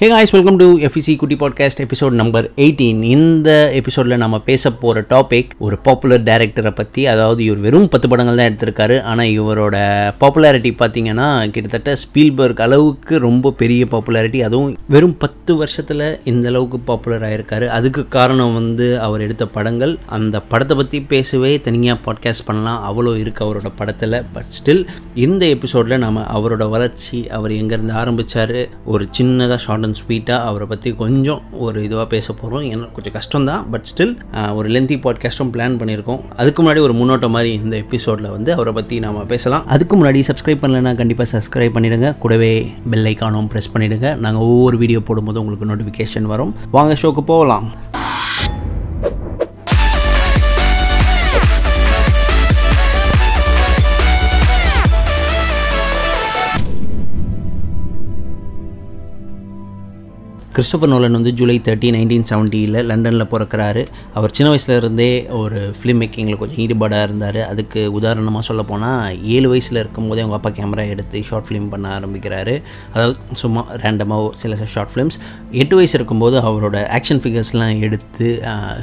Hey guys welcome to FC குட்டி podcast episode number eighteen இந்த எபிசோடில் நம்ம பேச போகிற டாபிக் ஒரு பாப்புலர் டேரக்டரை பற்றி அதாவது இவர் வெறும் பத்து படங்கள் தான் எடுத்திருக்காரு. ஆனால் இவரோட பாப்புலாரிட்டி பார்த்தீங்கன்னா கிட்டத்தட்ட ஸ்பீல்பர்க் அளவுக்கு ரொம்ப பெரிய பாப்புலாரிட்டி அதுவும் வெறும் பத்து வருஷத்தில் இந்த அளவுக்கு பாப்புலர் ஆயிருக்காரு. அதுக்கு காரணம் வந்து அவர் எடுத்த படங்கள். அந்த படத்தை பற்றி பேசவே தனியாக பாட்காஸ்ட் பண்ணலாம். அவ்வளோ இருக்குது அவரோட படத்தில். பட் ஸ்டில் இந்த எபிசோடில் நம்ம அவரோட வளர்ச்சி அவர் எங்கேருந்து ஆரம்பித்தார் ஒரு சின்னதாக ஷார்ட் அண்ட் ஸ்வீட்டாக அவரை பற்றி கொஞ்சம் ஒரு இதுவாக பேச போகிறோம் ஏன்னா கொஞ்சம் கஷ்டம் தான் பட் ஸ்டில் ஒரு லென்த்தி பாட்காஸ்ட்டும் பிளான் பண்ணியிருக்கோம். அதுக்கு முன்னாடி ஒரு முன்னோட்டம் மாதிரி இந்த எபிசோடில் வந்து அவரை பற்றி நாம் பேசலாம். அதுக்கு முன்னாடி சப்ஸ்கிரைப் பண்ணலைன்னா கண்டிப்பாக சப்ஸ்கிரைப் பண்ணிடுங்க. கூடவே பெல் ஐக்கானும் ப்ரெஸ் பண்ணிவிடுங்க நாங்கள் ஒவ்வொரு வீடியோ போடும்போது உங்களுக்கு நோட்டிஃபிகேஷன் வரும். வாங்க ஷோக்கு போகலாம். கிறிஸ்டோபர் நோலன் வந்து ஜூலை தேர்ட்டி நைன்டீன் செவன்ட்டியில் லண்டனில் பிறக்கிறாரு. அவர் சின்ன வயசுலேருந்தே ஒரு ஃபிலிம் மேக்கிங்கில் கொஞ்சம் ஈடுபாடாக இருந்தார். அதுக்கு உதாரணமாக சொல்ல போனால் ஏழு வயசில் இருக்கும்போதே அவங்க அப்பா கேமரா எடுத்து ஷார்ட் ஃபிலிம் பண்ண ஆரம்பிக்கிறாரு. அதாவது சும்மா ரேண்டமாக சில ஷார்ட் ஃபிலிம்ஸ் எட்டு வயசு இருக்கும்போது அவரோட ஆக்ஷன் ஃபிகர்ஸ்லாம் எடுத்து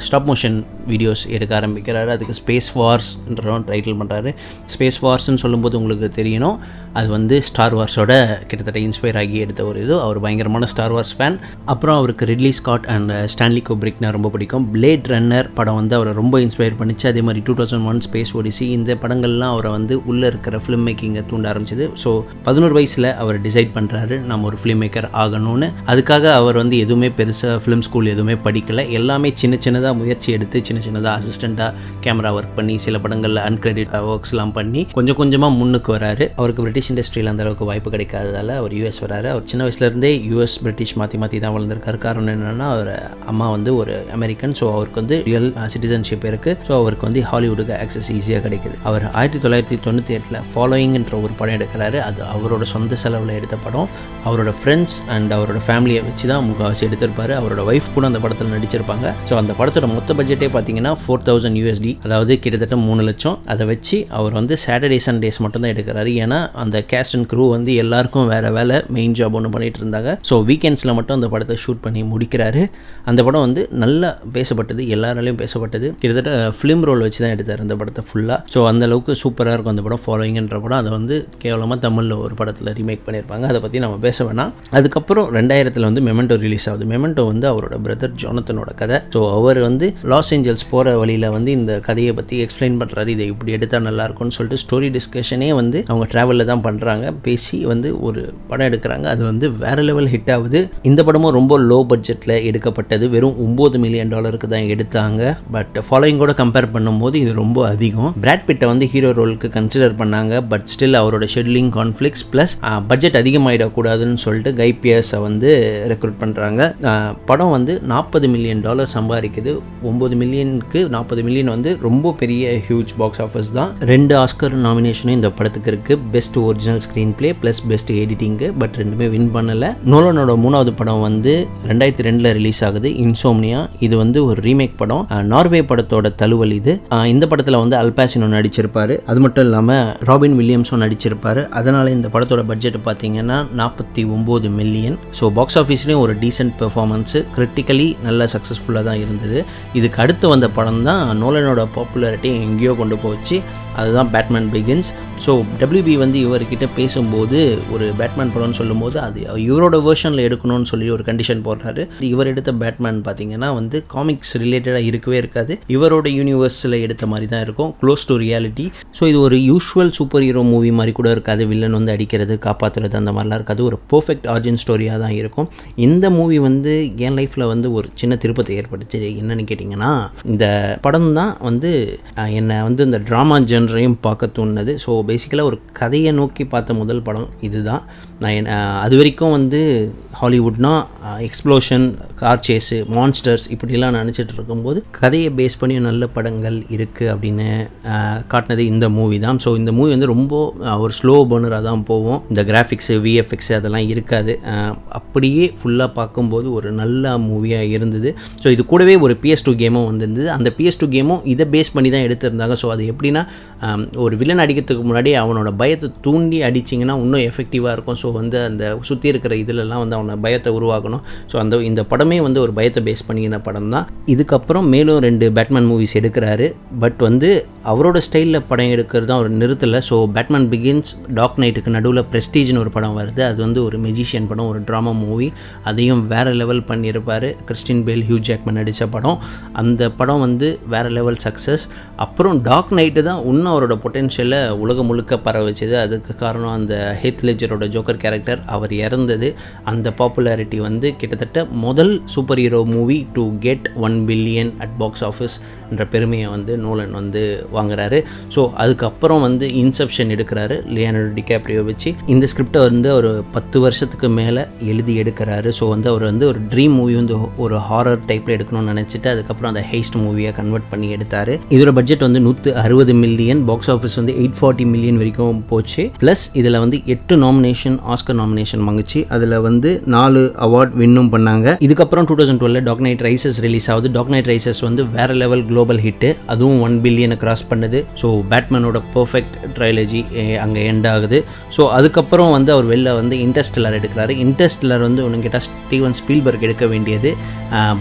ஸ்டாப் மோஷன் வீடியோஸ் எடுக்க ஆரம்பிக்கிறாரு. அதுக்கு ஸ்பேஸ் வார்ஸ்ன்ற டைட்டில் பண்ணுறாரு ஸ்பேஸ் வார்ஸ்ன்னு சொல்லும்போது உங்களுக்கு தெரியணும் அது வந்து ஸ்டார் வார்ஸோட கிட்டத்தட்ட இன்ஸ்பயர் ஆகி எடுத்த ஒரு இது. அவர் பயங்கரமான ஸ்டார் வார்ஸ் ஃபேன் அப்புறம் அவருக்கு ரிட்லி ஸ்காட் அண்ட் ஸ்டான்லி கோப்ரிக்னா ரொம்ப பிடிக்கும். பிளேட் ரன்னர் படம் வந்து அவரை ரொம்ப இன்ஸ்பயர் பண்ணிச்சு. அதே மாதிரி two thousand one Space Odyssey இந்த படங்கள்லாம் அவரை வந்து உள்ளே இருக்கிற ஃபிலிம் மேக்கிங்கை தூண்ட ஆரம்பிச்சது. ஸோ பதினோரு வயசில் அவர் டிசைட் பண்ணுறாரு நம்ம ஒரு ஃபிலிம் மேக்கர் ஆகணும்னு. அதுக்காக அவர் வந்து எதுவுமே பெருசாக ஃபிலிம் ஸ்கூல் எதுவுமே படிக்கலை. எல்லாமே சின்ன சின்னதாக முயற்சி எடுத்து சின்ன சின்னதாக அசிஸ்டண்ட்டாக கேமரா ஒர்க் பண்ணி சில படங்களில் அன்கிரெடிட் ஒர்க்ஸ்லாம் பண்ணி கொஞ்சம் கொஞ்சமாக முன்னுக்கு வராரு. அவருக்கு பிரிட்டிஷ் இண்டஸ்ட்ரியில் அந்த அளவுக்கு வாய்ப்பு கிடைக்காததால் அவர் யூஎஸ் வராரு. அவர் சின்ன வயசுலேருந்தே யூஎஸ் பிரிட்டிஷ் மாற்றி மாற்றி தான் வளர்ந்துருக்காரு. காரணம் என்னென்னா அவர் அம்மா வந்து ஒரு அமெரிக்கன். ஸோ அவருக்கு வந்து ரியல் சிட்டிசன்ஷிப் இருக்குது ஸோ அவருக்கு வந்து ஹாலிவுட்டுக்கு ஆக்சஸ் ஈஸியாக கிடைக்குது. அவர் ஆயிரத்தி தொள்ளாயிரத்தி தொண்ணூற்றி எட்டில் ஃபாலோயிங்ன்ற ஒரு படம் எடுக்கிறாரு. அது அவரோட சொந்த செலவில் எடுத்த படம். அவரோட ஃப்ரெண்ட்ஸ் அண்ட் அவரோட ஃபேமிலியை வச்சு தான் முக்கால்வாசி எடுத்திருப்பாரு. அவரோட ஒய்ஃப் கூட அந்த படத்தில் நடிச்சிருப்பாங்க. ஸோ அந்த படத்தோட மொத்த பட்ஜெட்டே பார்த்தீங்கன்னா ஃபோர் தௌசண்ட் யூஎஸ்டி அதாவது கிட்டத்தட்ட மூணு லட்சம். அதை வச்சு அவர் வந்து சாட்டர்டே சண்டேஸ் மட்டும் தான் எடுக்கிறாரு. ஏன்னா அந்த கேஸ்ட் அண்ட் க்ரூ வந்து எல்லாருக்கும் வேறு வேலை மெயின் ஜாப் ஒன்று பண்ணிட்டு இருந்தாங்க. ஸோ வீக்கெண்ட்ஸில் மட்டும் அந்த படத்தை ஷூட் பண்ணி முடிக்கிறாரு. அந்த படம் வந்து நல்லா பேசப்பட்டது எல்லாராலையும் பேசப்பட்டது. கிட்டத்தட்ட ஃபிலிம் ரோல் வச்சு தான் எடுத்தார் அந்த படத்தை ஃபுல்லாக ஸோ அந்த அளவுக்கு சூப்பராக இருக்கும் அந்த படம். ஃபாலோயிங்கன்ற படம் அதை வந்து கேவலமாக தமிழில் ஒரு படத்தில் ரீமேக் பண்ணியிருப்பாங்க அதை பற்றி நம்ம பேச வேணாம். அதுக்கப்புறம் ரெண்டாயிரத்தில் வந்து மெமெண்டோ ரிலீஸ் ஆகுது. மெமெண்டோ வந்து அவரோட பிரதர் ஜோனத்தனோட கதை. ஸோ அவர் வந்து லாஸ் ஏஞ்சல்ஸ் போகிற வழியில் வந்து இந்த கதையை பற்றி எக்ஸ்பிளைன் பண்ணுறாரு இதை இப்படி எடுத்தால் நல்லாயிருக்கும்னு சொல்லிட்டு ஸ்டோரி டிஸ்கஷனே வந்து அவங்க ட்ராவலில் தான் பண்ணுறாங்க பேசி வந்து ஒரு படம் எடுக்கிறாங்க. அது வந்து வேறு லெவல் ஹிட் ஆகுது. இந்த படமும் ரொம்ப லோ பட்ஜெட்டில் எடுக்கப்பட்டது. வெறும் ஒம்பது மில்லியன் டாலருக்கு தான் எடுத்தாங்க. பட் ஃபாலோயிங்கோட கம்பேர் பண்ணும்போது இது ரொம்ப அதிகம். பிராட் பிட்டை வந்து ஹீரோ ரோலுக்கு கன்சிடர் பண்ணாங்க. பட் ஸ்டில் அவரோட ஷெட்யூலிங் கான்ஃப்ளிக்ஸ் ப்ளஸ் பட்ஜெட் அதிகமாகிடக்கூடாதுன்னு சொல்லிட்டு கை வந்து ரெக்ரூட் பண்ணுறாங்க படம் வந்து நாற்பது மில்லியன் டாலர் சம்பாதிக்குது. ஒம்பது மில்லியனுக்கு நாற்பது மில்லியன் வந்து ரொம்ப பெரிய ஹியூஜ் பாக்ஸ் ஆஃபீஸ் தான். ரெண்டு ஆஸ்கர் நாமினேஷனும் இந்த படத்துக்கு இருக்குது best original screenplay plus best editing but ரெண்டுமே வின் பண்ணலை. நோலனோட மூணாவது படம் வந்து வந்து ரெண்டாயிரத்தி ரெண்டில் ரிலீஸ் ஆகுது. இன்சோம்னியா இது வந்து ஒரு ரீமேக் படம். நார்வே படத்தோட தழுவல் இது. இந்த படத்தில் வந்து அல்பாசினோ நடிச்சிருப்பாரு. அது மட்டும் இல்லாமல் ராபின் வில்லியம்ஸும் நடிச்சிருப்பாரு. அதனால் இந்த படத்தோட பட்ஜெட் பார்த்தீங்கன்னா நாற்பத்தி ஒம்பது மில்லியன் ஸோ பாக்ஸ் ஆஃபீஸ்லேயும் ஒரு டீசென்ட் பெர்ஃபார்மன்ஸு கிரிட்டிக்கலி நல்ல சக்ஸஸ்ஃபுல்லாக தான் இருந்தது. இதுக்கு அடுத்து வந்த படம் தான் நோலனோட பாப்புலாரிட்டி எங்கேயோ கொண்டு போச்சு. அதுதான் பேட்மேன் பிகின்ஸ் ஸோ டபிள்யூபி வந்து இவர்கிட்ட பேசும்போது ஒரு பேட்மேன் படம்னு சொல்லும்போது அது இவரோட வேர்ஷனில் எடுக்கணும்னு சொல்லி ஒரு கண்டிஷன் போடுறாரு. இவர் எடுத்த பேட்மேன் பார்த்தீங்கன்னா வந்து காமிக்ஸ் ரிலேட்டடாக இருக்கவே இருக்காது. இவரோட யூனிவர்ஸில் எடுத்த மாதிரி தான் இருக்கும். க்ளோஸ் டு ரியாலிட்டி ஸோ இது ஒரு யூஸ்வல் சூப்பர் ஹீரோ மூவி மாதிரி கூட இருக்காது. வில்லன் வந்து அடிக்கிறது காப்பாற்றுறது அந்த மாதிரிலாம் இருக்காது. ஒரு பர்ஃபெக்ட் ஆர்ஜின் ஸ்டோரியாக தான் இருக்கும். இந்த மூவி வந்து என் லைஃப்பில் வந்து ஒரு சின்ன திருப்பத்தை ஏற்பட்டுச்சு என்னன்னு கேட்டிங்கன்னா இந்த படம் தான் வந்து என்னை வந்து இந்த ட்ராமா ஜென் ஜென்ரையும் பார்க்க தோணுது. ஸோ பேசிக்கலாக ஒரு கதையை நோக்கி பார்த்த முதல் படம் இதுதான். நான் அது வரைக்கும் வந்து ஹாலிவுட்னா எக்ஸ்ப்ளோஷன் கார் சேஸு மான்ஸ்டர்ஸ் இப்படிலாம் நினச்சிட்டு இருக்கும்போது கதையை பேஸ் பண்ணி நல்ல படங்கள் இருக்குது அப்படின்னு காட்டினது இந்த மூவி தான். ஸோ இந்த மூவி வந்து ரொம்ப ஒரு ஸ்லோ பர்னராக தான் போவோம் இந்த கிராஃபிக்ஸு விஎஃப்எக்ஸு அதெல்லாம் இருக்காது. அப்படியே ஃபுல்லாக பார்க்கும்போது ஒரு நல்ல மூவியாக இருந்தது. ஸோ இது கூடவே ஒரு பிஎஸ் டூ கேமும் வந்திருந்தது. அந்த பிஎஸ் டூ கேமும் இதை பேஸ் பண்ணி தான் எடுத்திருந்தாங்க. ஸோ அது எப்படின்னா ஒரு வில்லன் அடிக்கிறதுக்கு முன்னாடி அவனோட பயத்தை தூண்டி அடிச்சிங்கன்னா இன்னும் எஃபெக்டிவாக இருக்கும். ஸோ வந்து அந்த சுற்றி இருக்கிற இதிலெல்லாம் வந்து அவனை பயத்தை உருவாக்கணும். ஸோ அந்த இந்த படமே வந்து ஒரு பயத்தை பேஸ் பண்ணிக்கின படம் தான் இதுக்கப்புறம் மேலும் ரெண்டு பேட்மேன் மூவிஸ் எடுக்கிறாரு. பட் வந்து அவரோட ஸ்டைலில் படம் எடுக்கிறது தான் அவர் நிறுத்தலை. ஸோ பேட்மேன் பிகின்ஸ் டாக் நைட்டுக்கு நடுவில் ப்ரெஸ்டீஜ்னு ஒரு படம் வருது. அது வந்து ஒரு மெஜிஷியன் படம் ஒரு ட்ராமா மூவி அதையும் வேறு லெவல் பண்ணியிருப்பார். கிறிஸ்டின் பேல் ஹியூ ஜாக்மன் நடித்த படம். அந்த படம் வந்து வேறு லெவல் சக்ஸஸ் அப்புறம் டாக் நைட்டு தான் இன்னும் அவரோட பொட்டென்ஷியலை உலகம் முழுக்க பரவ வச்சது. அதுக்கு காரணம் அந்த ஹெத் லெஜரோட ஜோக்கர் கேரக்டர் அவர் இறந்தது. அந்த பாப்புலாரிட்டி வந்து கிட்டத்தட்ட முதல் super hero movie to get one billion at box office என்ற பெருமையை வந்து நோலன் வந்து வாங்குறாரு. ஸோ அதுக்கப்புறம் வந்து இன்செப்ஷன் எடுக்கிறாரு. லியானோ டிகாப்ரியோ வச்சு இந்த ஸ்கிரிப்டை வந்து ஒரு பத்து வருஷத்துக்கு மேலே எழுதி எடுக்கிறாரு. ஸோ வந்து அவர் வந்து ஒரு ட்ரீம் மூவி வந்து ஒரு ஹாரர் டைப்பில் எடுக்கணும்னு நினச்சிட்டு அதுக்கப்புறம் அந்த ஹெய்ஸ்ட் மூவியை கன்வெர்ட் பண்ணி எடுத்தார். இதோட பட்ஜெட் வந்து நூற்று அறுபது மில்லியன் பாக்ஸ் ஆஃபீஸ் வந்து எயிட் ஃபார்ட்டி மில்லியன் வரைக்கும் போச்சு. ப்ளஸ் இதில் வந்து எட்டு நாமினேஷன் ஆஸ்கர் நாமினேஷன் வாங்குச்சு. அதில் வந்து நாலு அவார்ட் வின்னும் பண்ணாங்க. இதுக்கப்புறம் two thousand twelve Dark Knight Rises release ஆகுது. டாக் நைட் ரைசஸ் வந்து வேற லெவல் குளோபல் ஹிட்டு அதுவும் ஒன் பில்லியனை கிராஸ் பண்ணுது. ஸோ பேட்மேனோட பர்ஃபெக்ட் ட்ரையாலஜி அங்கே எண்ட் ஆகுது. ஸோ அதுக்கப்புறம் வந்து அவர் வெளில வந்து இன்டர்ஸ்டெல்லர் எடுக்கிறாரு. இன்டர்ஸ்டெல்லர் வந்து ஒன்று கேட்டால் ஸ்டீவன் ஸ்பீல்பர்க் எடுக்க வேண்டியது.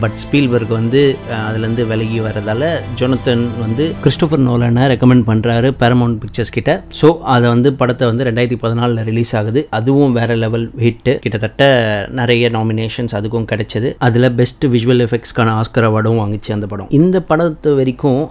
பட் ஸ்பீல்பர்க் வந்து அதுலேருந்து விலகி வரதால ஜொனத்தன் வந்து கிறிஸ்டோஃபர் நோலனை ரெக்கமெண்ட் பண்ணுறாரு பேரமௌண்ட் பிக்சர்ஸ் கிட்ட. ஸோ அதை வந்து படத்தை வந்து ரெண்டாயிரத்தி பதினாலில் ரிலீஸ் ஆகுது. அதுவும் வேற லெவல் ஹிட்டு கிட்டத்தட்ட நிறைய நாமினேஷன்ஸ் அதுக்கும் கிடைச்சது. அதில் பெஸ்ட் விஷுவல் எஃபெக்ட்ஸ்க்கான ஆஸ்கர் அவார்டும் வாங்கிச்சு அந்த படம். இந்த படத்து வரைக்கும்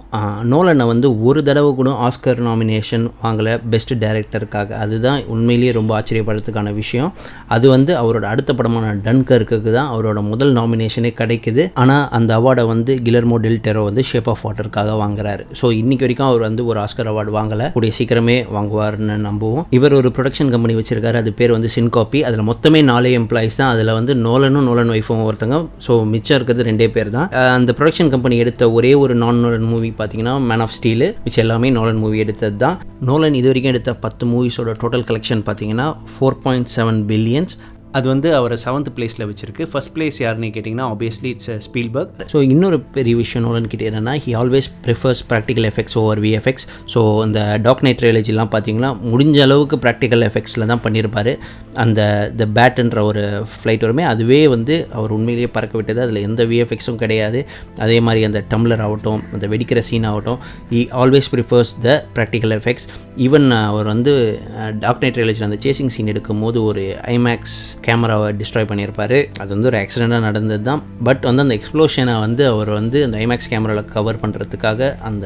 நோலனை வந்து ஒரு தடவை கூட ஆஸ்கர் நாமினேஷன் வாங்கலை பெஸ்ட் டைரக்டருக்காக அதுதான் உண்மையிலேயே ரொம்ப ஆச்சரியப்படுறதுக்கான விஷயம். அது வந்து அவரோட அடுத்த படமான டன்கருக்கு தான் அவரோட முதல் நாமினேஷனே கிடைக்குது. ஆனால் அந்த அவார்டை வந்து கிலர்மோ டெல்டெரோ வந்து ஷேப் ஆஃப் வாட்டருக்காக வாங்குறாரு. ஸோ இன்னைக்கு வரைக்கும் அவர் வந்து ஒரு ஆஸ்கர் அவார்டு வாங்கல. கூடிய சீக்கிரமே வாங்குவார்னு நம்புவோம். இவர் ஒரு ப்ரொடக்ஷன் கம்பெனி வச்சிருக்காரு. அது பேர் வந்து சின்காப்பி அதில் மொத்தமே நாலே எம்ப்ளாயிஸ் தான். அதில் வந்து நோலனும் நோலன் ஒய்ஃபும் ஒருத்தங்க. ஸோ மிச்சம் இருக்கிறது ரெண்டே பேர் தான். அந்த ப்ரொடக்ஷன் கம்பெனி எடுத்த ஒரே ஒரு நான் நோலன் மூவி பார்த்தீங்கன்னா மேன் ஆஃப் ஸ்டீலு மிச்சம் எல்லாமே நோலன் மூவி எடுத்தது தான். நோலன் இது வரைக்கும் எடுத்த பத்து மூவிஸோட டோட்டல் கலெக்ஷன் பார்த்தீங்கன்னா ஃபோர் பாயிண்ட் செவன் பில்லியன்ஸ் அது வந்து அவரை செவன்த் பிளேஸில் வச்சிருக்கு. ஃபர்ஸ்ட் பிளேஸ் யாருன்னு கேட்டிங்கன்னா ஆப்வியஸ்லி இட்ஸ் ஸ்பீல்பர்க் ஸோ இன்னொரு பெரிய விஷயம் நோலன் கிட்ட என்னன்னா he always prefers practical effects over VFX so இந்த டாக் நைட் ட்ரையாலஜிலாம் பார்த்தீங்கன்னா முடிஞ்ச அளவுக்கு ப்ராக்டிக்கல் எஃபெக்ட்ஸில் தான் பண்ணியிருப்பார் அந்த த பேட்ன்ற ஒரு ஃப்ளைட் வருமே அதுவே வந்து அவர் உண்மையிலேயே பறக்க விட்டது. அதில் எந்த விஎஃப்எக்ஸும் கிடையாது. அதே மாதிரி அந்த டம்ளர் ஆகட்டும் அந்த வெடிக்கிற சீன் ஆகட்டும் he always prefers the practical effects even அவர் வந்து டாக் நைட் ட்ரையாலஜியில் அந்த சேசிங் சீன் எடுக்கும்போது ஒரு ஐமேக்ஸ் கேமராவை டிஸ்ட்ராய் பண்ணியிருப்பார். அது வந்து ஒரு ஆக்சிடெண்ட்டாக நடந்தது தான் பட் வந்து அந்த எக்ஸ்ப்ளோஷனை வந்து அவர் வந்து அந்த ஐமேக்ஸ் கேமராவில் கவர் பண்ணுறதுக்காக அந்த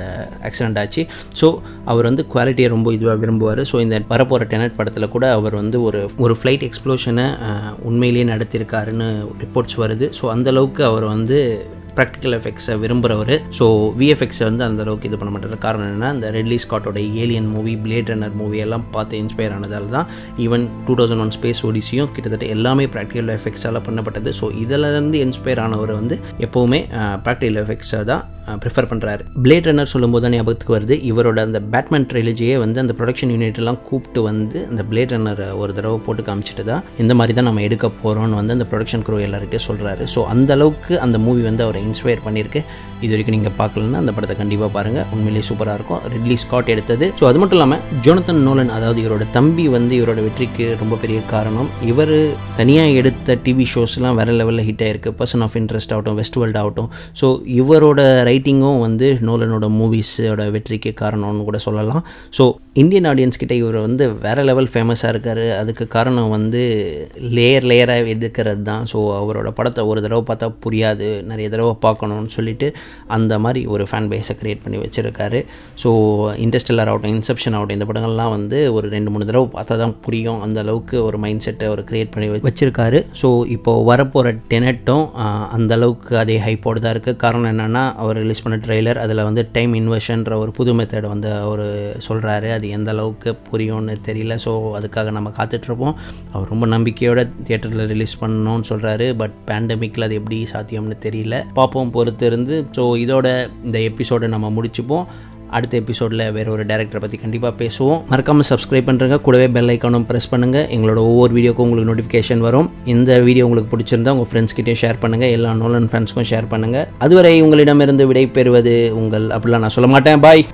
ஆக்சிடெண்ட் ஆச்சு. ஸோ அவர் வந்து குவாலிட்டியை ரொம்ப இதுவாக விரும்புவார். ஸோ இந்த வரப்போகிற டெனட் படத்தில் கூட அவர் வந்து ஒரு ஒரு ஃப்ளைட் எக்ஸ்ப்ளோஷனை உண்மையிலேயே நடத்தியிருக்காருன்னு ரிப்போர்ட்ஸ் வருது. ஸோ அந்தளவுக்கு அவர் வந்து ப்ராக்டிக்கல் எஃபெக்ட்ஸை விரும்புகிறவர் ஸோ விஎஃப்எக்ஸை வந்து அந்த அளவுக்கு இது பண்ண மாட்டார். காரணம் என்னன்னா அந்த Ridley ஸ்காட்டோட Alien movie Blade Runner movie எல்லாம் பார்த்து இன்ஸ்பயர் ஆனதால் தான் even two thousand one Space ஒடிசியும் கிட்டத்தட்ட எல்லாமே ப்ராக்டிக்கல் எஃபெக்ட்ஸால் பண்ணப்பட்டது. ஸோ இதிலேருந்து இன்ஸ்பயர் ஆனவர் வந்து எப்போவுமே ப்ராக்டிக்கல் எஃபெக்ட்ஸை தான் ப்ரிஃபர் பண்ணுறாரு பிளேட் ரன்னர் சொல்லும்போது தான் ஞாபகத்துக்கு வருது. இவரோட அந்த பேட்மேன் ட்ரைலஜியே வந்து அந்த ப்ரொடக்ஷன் யூனிட்லாம் கூப்பிட்டு வந்து அந்த பிளேட் ரன்னரை ஒரு தடவை போட்டு காமிச்சிட்டு தான் இந்த மாதிரி தான் நம்ம எடுக்க போகிறோம்னு வந்து அந்த ப்ரொடக்ஷன் குரூ எல்லார்கிட்டயும் சொல்கிறாரு ஸோ அந்த அளவுக்கு அந்த மூவி வந்து அவர் இன்ஸ்பயர் பண்ணியிருக்கு. இது வரைக்கும் நீங்கள் பார்க்கலன்னா அந்த படத்தை கண்டிப்பாக பாருங்கள் உண்மையிலேயே சூப்பராக இருக்கும். ரிட்லி ஸ்காட் எடுத்தது. ஸோ அது மட்டும் இல்லாமல் ஜோனத்தன் நோலன் அதாவது இவரோட தம்பி வந்து இவரோட வெற்றிக்கு ரொம்ப பெரிய காரணம். இவர் தனியாக எடுத்த டிவி ஷோஸ்லாம் வேறு லெவலில் ஹிட் ஆயிருக்கு. பர்சன் ஆஃப் இன்ட்ரெஸ்ட் ஆகட்டும் வெஸ்ட் வேர்ல்ட் ஆகட்டும். ஸோ இவரோட ரைட்டிங்கும் வந்து நோலனோட மூவிஸோட வெற்றிக்கு காரணம்னு கூட சொல்லலாம். ஸோ இந்தியன் ஆடியன்ஸ் கிட்டே இவர் வந்து வேறு லெவல் ஃபேமஸாக இருக்கார். அதுக்கு காரணம் வந்து லேயர் லேயராக எடுக்கிறது தான் ஸோ அவரோட படத்தை ஒரு தடவை பார்த்தா புரியாது. நிறைய தடவை பார்க்கணும்னு சொல்லிட்டு அந்த மாதிரி ஒரு ஃபேன் பேஸை க்ரியேட் பண்ணி வச்சுருக்காரு. ஸோ இன்டர்ஸ்டெல்லர் ஆகட்டும் இன்செப்ஷன் ஆகட்டும் இந்த படங்கள்லாம் வந்து ஒரு ரெண்டு மூணு தடவை பார்த்தா தான் புரியும் அந்த அளவுக்கு ஒரு மைண்ட் செட்டை அவர் க்ரியேட் பண்ணி வச்சுருக்காரு. ஸோ இப்போது வரப்போகிற டெனட்டும் அந்த அளவுக்கு அதே ஹைப்போடு தான் இருக்குது காரணம் என்னென்னா அவர் ரிலீஸ் பண்ண ட்ரெய்லர் அதில் வந்து டைம் இன்வெர்ஷன்ற ஒரு புது மெத்தட் வந்து அவர் சொல்கிறாரு அது எந்த அளவுக்கு புரியும்னு தெரியல. ஸோ அதுக்காக நம்ம காத்துட்ருப்போம். அவர் ரொம்ப நம்பிக்கையோட தியேட்டரில் ரிலீஸ் பண்ணணும்னு சொல்கிறாரு பட் பேண்டமிக்கில் அது எப்படி சாத்தியம்னு தெரியல. பார்ப்போம் பொறுத்து இருந்து ஸோ இதோட இந்த எபிசோடை நம்ம முடிச்சுப்போம். அடுத்த எபிசோடில் வேற ஒரு டேரக்டரை பற்றி கண்டிப்பாக பேசுவோம். மறக்காமல் சப்ஸ்கிரைப் பண்ணுறங்க கூடவே பெல் ஐக்கானும் ப்ரெஸ் பண்ணுங்கள் எங்களோட ஒவ்வொரு வீடியோக்கும் உங்களுக்கு நோட்டிஃபிகேஷன் வரும். இந்த வீடியோ உங்களுக்கு பிடிச்சிருந்தா உங்கள் ஃப்ரெண்ட்ஸ்கிட்டே ஷேர் பண்ணுங்கள் எல்லா நோலன் ஃப்ரெண்ட்ஸ்க்கும் ஷேர் பண்ணுங்கள் அதுவரை உங்களிடமிருந்து விடை பெறுவது உங்கள் அப்படிலாம் நான் சொல்ல மாட்டேன். பாய்